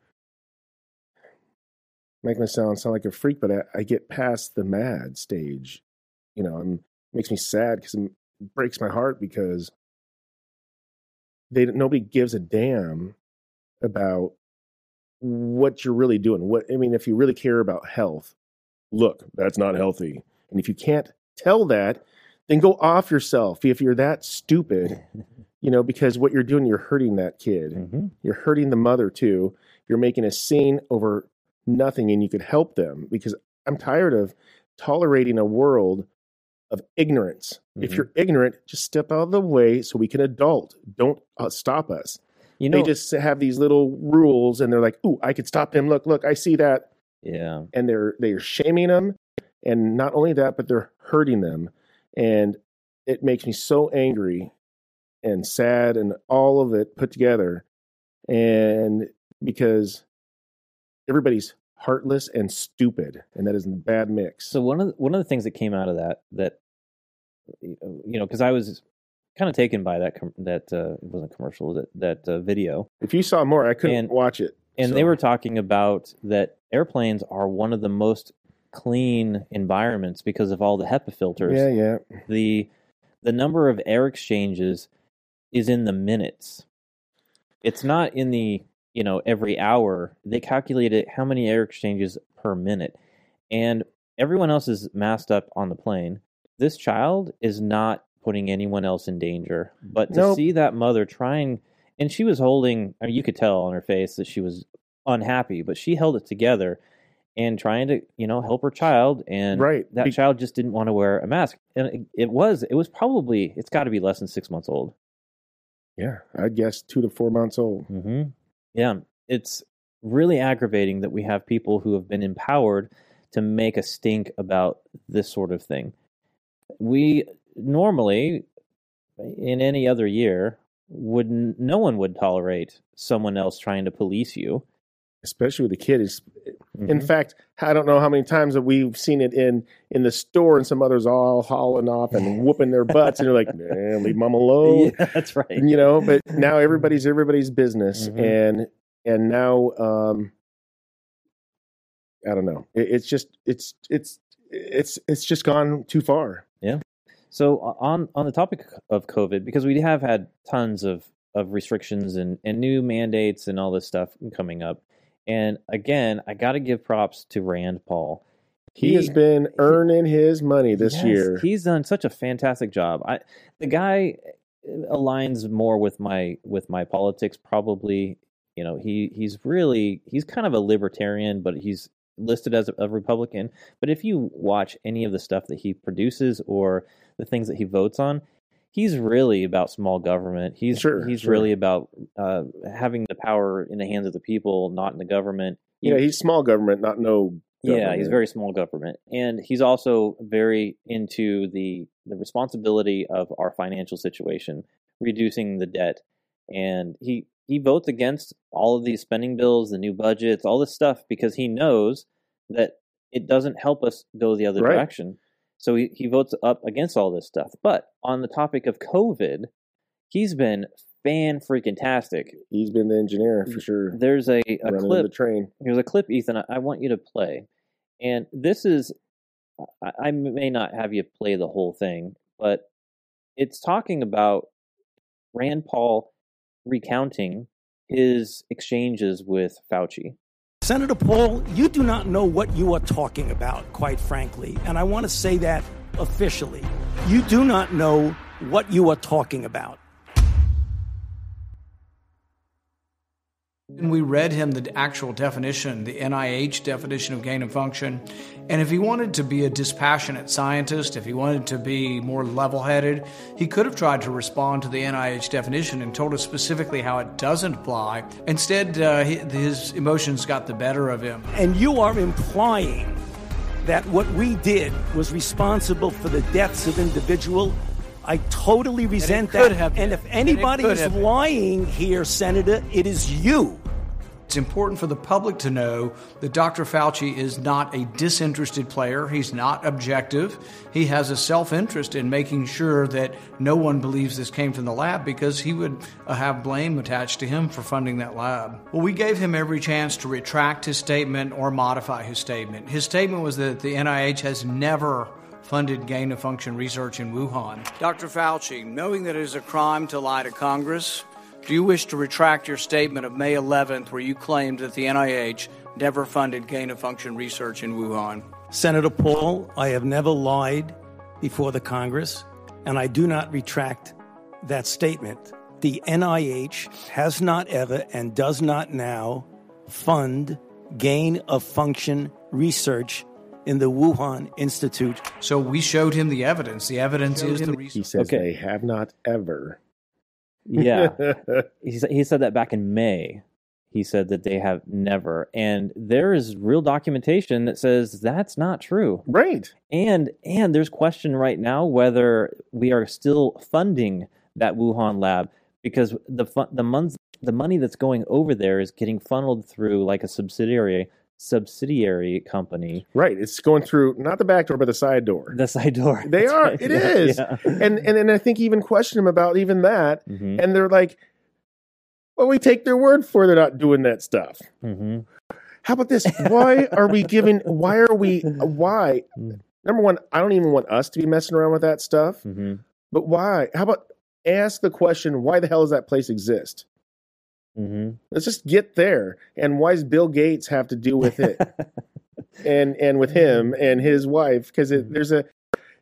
make myself sound like a freak, but I, I get past the mad stage. You know, and it makes me sad because it breaks my heart because they nobody gives a damn about what you're really doing. What I mean, if you really care about health, look, that's not healthy. And if you can't tell that, then go off yourself. If you're that stupid, you know, because what you're doing, you're hurting that kid. hmm You're hurting the mother too. You're making a scene over nothing, and you could help them because I'm tired of tolerating a world of ignorance. If Mhm. you're ignorant, just step out of the way so we can adult. Don't uh, stop us. You know, they just have these little rules, and they're like, "Ooh, I could stop them. Look, look, I see that," yeah, and they're they're shaming them, and not only that, but they're hurting them, and it makes me so angry and sad and all of it put together, and because everybody's heartless and stupid, and that is a bad mix. So one of the, one of the things that came out of that that you know because I was kind of taken by that com- that uh, it wasn't commercial that that uh, video if you saw more, I couldn't And- watch it. and they were talking about that airplanes are one of the most clean environments because of all the HEPA filters. yeah, yeah, The the number of air exchanges is in the minutes. It's not in the you know every hour. They calculate it how many air exchanges per minute, and everyone else is masked up on the plane. This child is not putting anyone else in danger. But to Nope. see that mother trying, and she was holding, I mean, you could tell on her face that she was unhappy, but she held it together and trying to, you know, help her child. And Right. that Be- child just didn't want to wear a mask. And it, it was, it was probably, it's got to be less than six months old. yeah. I guess two to four months old. Mm-hmm. Yeah, it's really aggravating that we have people who have been empowered to make a stink about this sort of thing. We normally, in any other year, would no one would tolerate someone else trying to police you. Especially with the kid. Is in Mhm. fact, I don't know how many times that we've seen it in in the store, and some others all hauling off and whooping their butts, and you're like, man, leave mom alone, yeah, that's right. you know. But now everybody's everybody's business, Mhm. and and now um, I don't know. It, it's just it's it's it's it's just gone too far. Yeah. So on on the topic of COVID, because we have had tons of of restrictions and and new mandates and all this stuff coming up, and again, I got to give props to Rand Paul. He, has been earning his money this Yes, year. He's done such a fantastic job. I the guy uh, aligns more with my with my politics probably. You know, he he's really he's kind of a libertarian, but he's listed as a, a Republican. But if you watch any of the stuff that he produces or the things that he votes on, he's really about small government. He's Sure, he's sure. really about uh, having the power in the hands of the people, not in the government. yeah, he's small government, not no. Yeah, he's very small government, and he's also very into the the responsibility of our financial situation, reducing the debt, and he he votes against all of these spending bills, the new budgets, all this stuff because he knows that it doesn't help us go the other Right. direction. So he, he votes up against all this stuff. But on the topic of COVID, he's been fan freaking tastic. He's been the engineer for sure. There's a, a clip the train. Here's a clip, Ethan. I, I want you to play, and this is. I, I may not have you play the whole thing, but it's talking about Rand Paul recounting his exchanges with Fauci. Senator Paul, you do not know what you are talking about, quite frankly. And I want to say that officially. You do not know what you are talking about. And we read him the actual definition, the NIH definition of gain of function. And if he wanted to be a dispassionate scientist, if he wanted to be more level headed, he could have tried to respond to the NIH definition and told us specifically how it doesn't apply. Instead, uh, his emotions got the better of him. And you are implying that what we did was responsible for the deaths of individual. I totally resent could that. and if And anybody is lying here, Senator, it is you. It's important for the public to know that Dr. Fauci is not a disinterested player. He's not objective. He has a self interest in making sure that no one believes this came from the lab because he would uh, have blame attached to him for funding that lab. Well, we gave him every chance to retract his statement or modify his statement. His statement was that the NIH has never funded gain of function research in Wuhan. Dr. Fauci, knowing that it is a crime to lie to Congress, do you wish to retract your statement of May 11th where you claimed that the NIH never funded gain of function research in Wuhan? Senator Paul, I have never lied before the Congress, and I do not retract that statement. The NIH has not ever and does not now fund gain of function research in the Wuhan Institute. So we showed him the evidence. The evidence is the He research. says Okay. they have not ever. Yeah, he said he said that back in May. He said that they have never, and there is real documentation that says that's not true. right. And and there's question right now whether we are still funding that Wuhan lab because the fu- the months the money that's going over there is getting funneled through like a subsidiary subsidiary company. Right. It's going through not the back door, but the side door. The side door. They That's are. right. It Yeah, is. yeah. And and and I think even question them about even that, Mhm, and they're like, "Well, we take their word for they're not doing that stuff." mhm. How about this? Why are we giving? Why are we? Why? Mm. Number one, I don't even want us to be messing around with that stuff. Mhm. But why? How about ask the question? Why the hell does that place exist? Mhm. Let's just get there. And why does Bill Gates have to do with it? and and with him and his wife? Because it, there's a.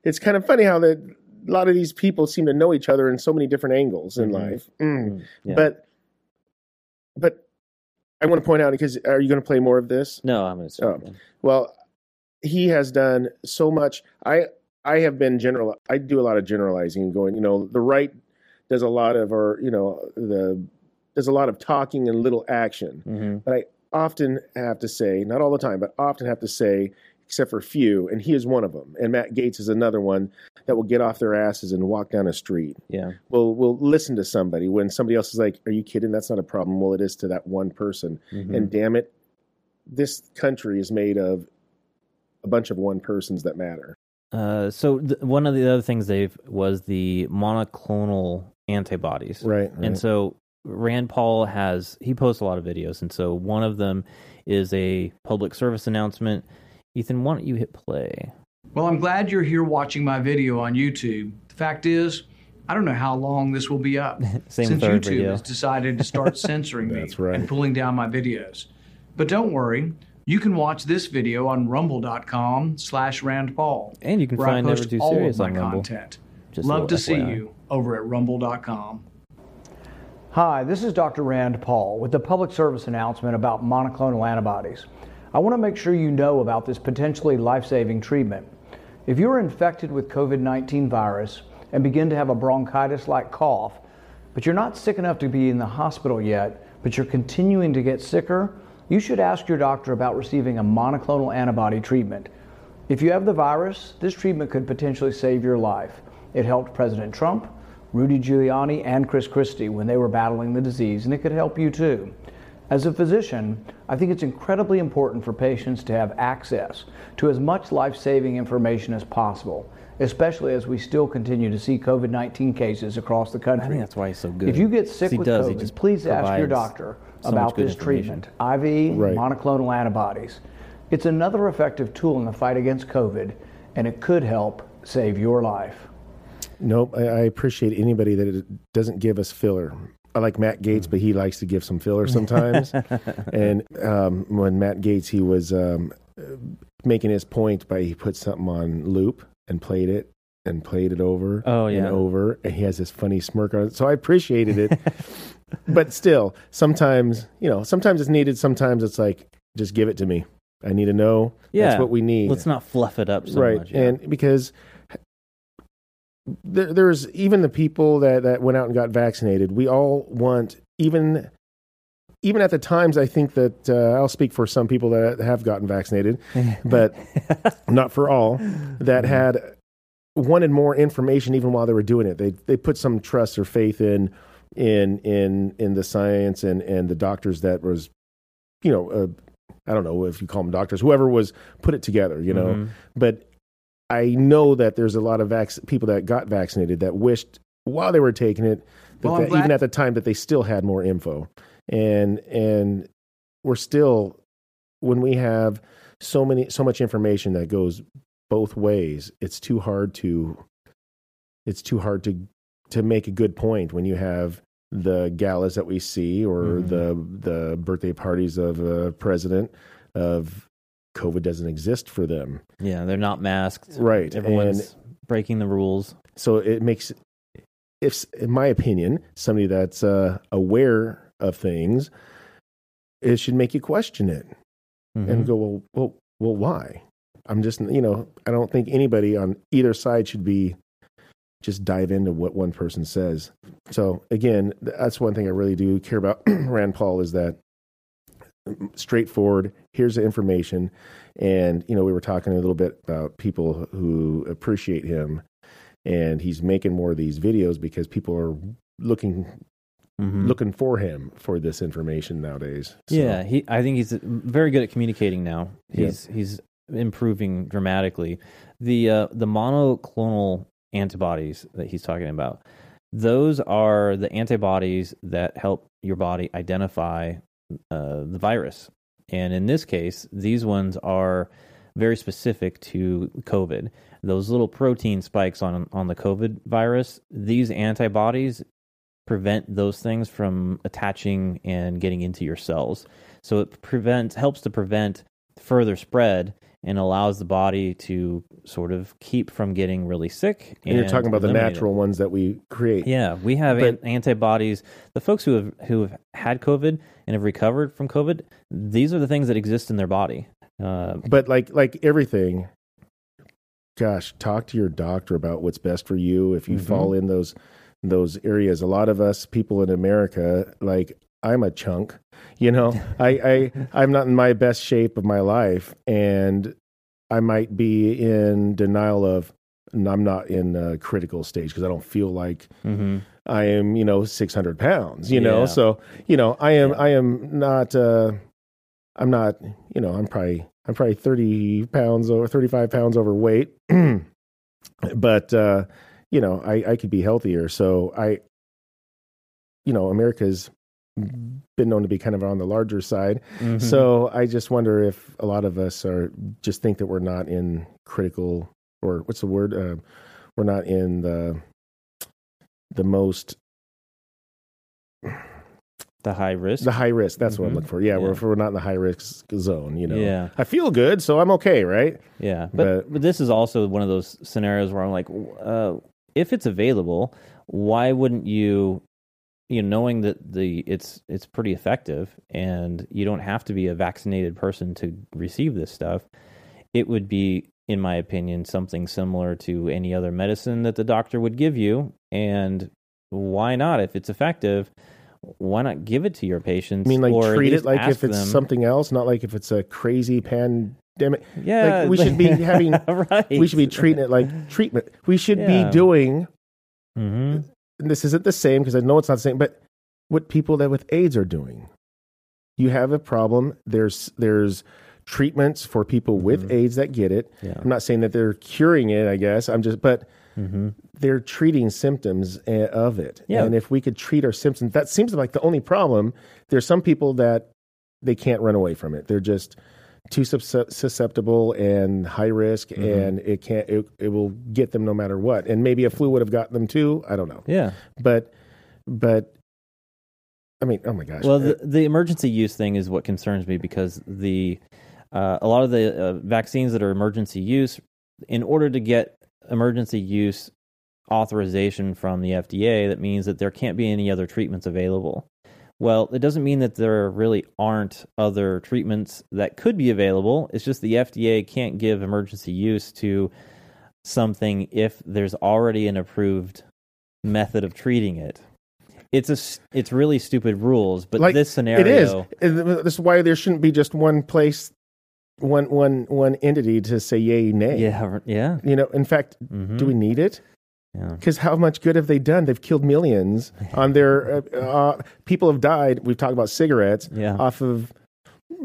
It's kind of funny how that a lot of these people seem to know each other in so many different angles in Mhm. life. Mm. Mm, yeah. But but I want to point out because are you going to play more of this? no, I'm gonna start. Oh. Well, he has done so much. I I have been general. I do a lot of generalizing and going. You know, the right does a lot of, or you know, the does a lot of talking and little action. Mhm. But I often have to say, not all the time, but often have to say, except for few, and he is one of them. And Matt Gaetz is another one that will get off their asses and walk down a street. Yeah. Will will listen to somebody when somebody else is like, "Are you kidding? That's not a problem." Well, it is to that one person. Mhm. And damn it, this country is made of a bunch of one persons that matter. Uh, so th- one of the other things they've was the monoclonal antibodies, Right. And so Rand Paul has he posts a lot of videos, and so one of them is a public service announcement. Ethan, why don't you hit play? Well, I'm glad you're here watching my video on YouTube. The fact is, I don't know how long this will be up. Same since YouTube video. has decided to start censoring me That's right. and pulling down my videos. But don't worry, you can watch this video on rumble.com slash Rand Paul. And you can where find I Never Too all Serious of my on Rumble. content. Just Love to little see you over at rumble.com. Hi, this is Dr. Rand Paul with the public service announcement about monoclonal antibodies. I want to make sure you know about this potentially life saving treatment. If you're infected with COVID 19 virus and begin to have a bronchitis like cough, but you're not sick enough to be in the hospital yet, but you're continuing to get sicker, you should ask your doctor about receiving a monoclonal antibody treatment. If you have the virus, this treatment could potentially save your life. It helped President Trump, Rudy Giuliani and Chris Christie when they were battling the disease, and it could help you too. As a physician, I think it's incredibly important for patients to have access to as much life saving information as possible, especially as we still continue to see COVID 19 cases across the I country. think that's why he's so good. If you get sick with does, COVID, please ask your doctor so about this treatment IV Right. monoclonal antibodies. It's another effective tool in the fight against COVID, and it could help save your life. Nope. I, I appreciate anybody that doesn't give us filler. I like Matt Gaetz, but he likes to give some filler sometimes. and um, when Matt Gaetz, he was um, making his point by he put something on loop and played it and played it over Oh, and over, and he has this funny smirk on it. So I appreciated it. but still, sometimes you know, sometimes it's needed. Sometimes it's like, just give it to me. I need to know. Yeah. That's what we need Let's not fluff it up so right much. yeah. and because there, there's even the people that that went out and got vaccinated. We all want even even at the times i think that uh, i'll speak for some people that have gotten vaccinated but not for all that had wanted more information even while they were doing it. They they put some trust or faith in in in in the science and and the doctors that was you know uh, i don't know if you call them doctors whoever was put it together you know? Mhm. but I know that there's a lot of vac- people that got vaccinated that wished while they were taking it, that Well, that even at the time that they still had more info, and and we're still when we have so many so much information that goes both ways, it's too hard to it's too hard to to make a good point when you have the galas that we see or Mhm. the the birthday parties of a president of COVID doesn't exist for them. yeah, they're not masked. Right. Everyone's breaking the rules. so it makes if in my opinion somebody that's uh, aware of things it should make you question it Mhm. and go well well well why i'm just you know i don't think anybody on either side should be just dive into what one person says so again that's one thing i really do care about rand paul is that straightforward here's the information and you know we were talking a little bit about people who appreciate him and he's making more of these videos because people are looking Mhm. looking for him for this information nowadays So, Yeah, he. I think he's very good at communicating now. Yeah. He's he's improving dramatically. The uh, the monoclonal antibodies that he's talking about, those are the antibodies that help your body identify uh, the virus. And in this case, these ones are very specific to COVID. Those little protein spikes on on the COVID virus, these antibodies prevent those things from attaching and getting into your cells. So it prevents helps to prevent further spread and allows the body to sort of keep from getting really sick. and you're talking about the eliminate it. natural ones that we create Yeah, we have But- an- antibodies. The folks who have who have had COVID and have recovered from COVID, these are the things that exist in their body. Uh, but like like everything gosh talk to your doctor about what's best for you if you Mhm. fall in those those areas a lot of us people in america like i'm a chunk you know i i i'm not in my best shape of my life and i might be in denial of and i'm not in a critical stage because i don't feel like mhm. I am, you know, 600 pounds, you know, Yeah. so, you know, I am, Yeah. I am not, uh, I'm not, you know, I'm probably, I'm probably 30 pounds or 35 pounds overweight, but, uh, you know, I, I could be healthier. So I, you know, America's been known to be kind of on the larger side. Mhm. So I just wonder if a lot of us are just think that we're not in critical or what's the word? Uh, we're not in the the most the high risk. the high risk. That's what I'm Mhm. looking for. Yeah, We're, if we're not in the high risk zone, you know. Yeah. I feel good, so I'm okay, right? Yeah, but, But- but this is also one of those scenarios where I'm like, uh, if it's available, why wouldn't you, you know, knowing that the it's it's pretty effective and you don't have to be a vaccinated person to receive this stuff. It would be, in my opinion, something similar to any other medicine that the doctor would give you, and why not if it's effective? Why not give it to your patients? I mean, like treat it like if it's them- something else, not like if it's a crazy pandemic. Yeah, we should be having- right. We should be treating it like treatment. We should Yeah. be doing hmm and this isn't the same because I know it's not the same, but what people that with AIDS are doing. You have a problem. There's there's treatments for people with Mhm. AIDS that get it. Yeah. I'm not saying that they're curing it. I guess I'm just, but hmm they're treating symptoms eh, of it. Yeah. And if we could treat our symptoms, that seems like the only problem. There's some people that they can't run away from it. They're just too susceptible and high risk, Mhm. and it can't. It, it will get them no matter what. And maybe a flu would have gotten them too. I don't know. Yeah. But, but, I mean, oh my gosh. Well, the, the emergency use thing is what concerns me because the uh, a lot of the uh, vaccines that are emergency use, in order to get emergency use authorization from the FDA, that means that there can't be any other treatments available. Well, it doesn't mean that there really aren't other treatments that could be available. It's just the FDA can't give emergency use to something if there's already an approved method of treating it. It's a it's really stupid rules, but Like, this scenario it is. This is why there shouldn't be just one place, one one one entity to say yay nay. Yeah, yeah. You know, in fact, mhm, do we need it? Yeah. Because how much good have they done? They've killed millions on their uh, uh, people have died. We've talked about cigarettes Yeah. off of.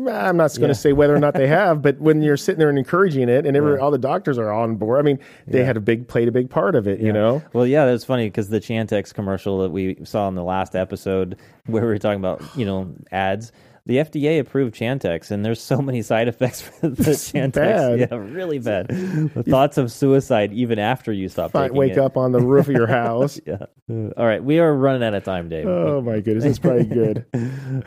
I'm not going to Yeah. say whether or not they have, but when you're sitting there and encouraging it, and every, Yeah. all the doctors are on board. I mean, they Yeah. had a big played a big part of it. Yeah. You know, Well, yeah, that's funny because the Chantix commercial that we saw in the last episode, where we were talking about you know ads, the FDA approved Chantix, and there's so many side effects for the Chantix. bad. Yeah, really bad. The thoughts of suicide even after you stop Fi- taking wake it. up on the roof of your house. Yeah. All right, we are running out of time, Dave. oh my goodness, it's probably good.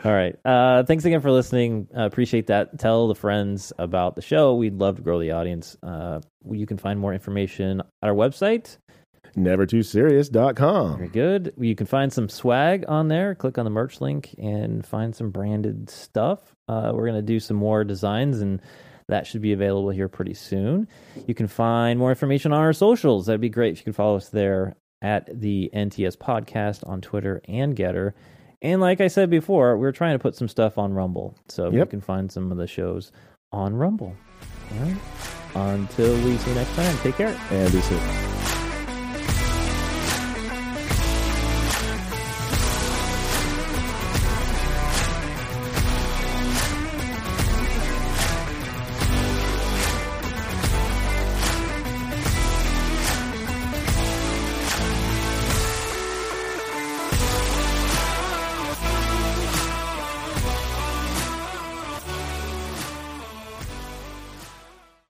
All right. Uh, thanks again for listening. Uh, appreciate that. Tell the friends about the show. We'd love to grow the audience. Uh, you can find more information at our website. Never too serious.com. Very good. You can find some swag on there. Click on the merch link and find some branded stuff. Uh, we're going to do some more designs, and that should be available here pretty soon. You can find more information on our socials. That'd be great if you could follow us there at the NTS Podcast on Twitter and Gettr. And like I said before, we're trying to put some stuff on Rumble. So you can find some of the shows on Rumble. All right. Until we see you next time, take care. And be safe.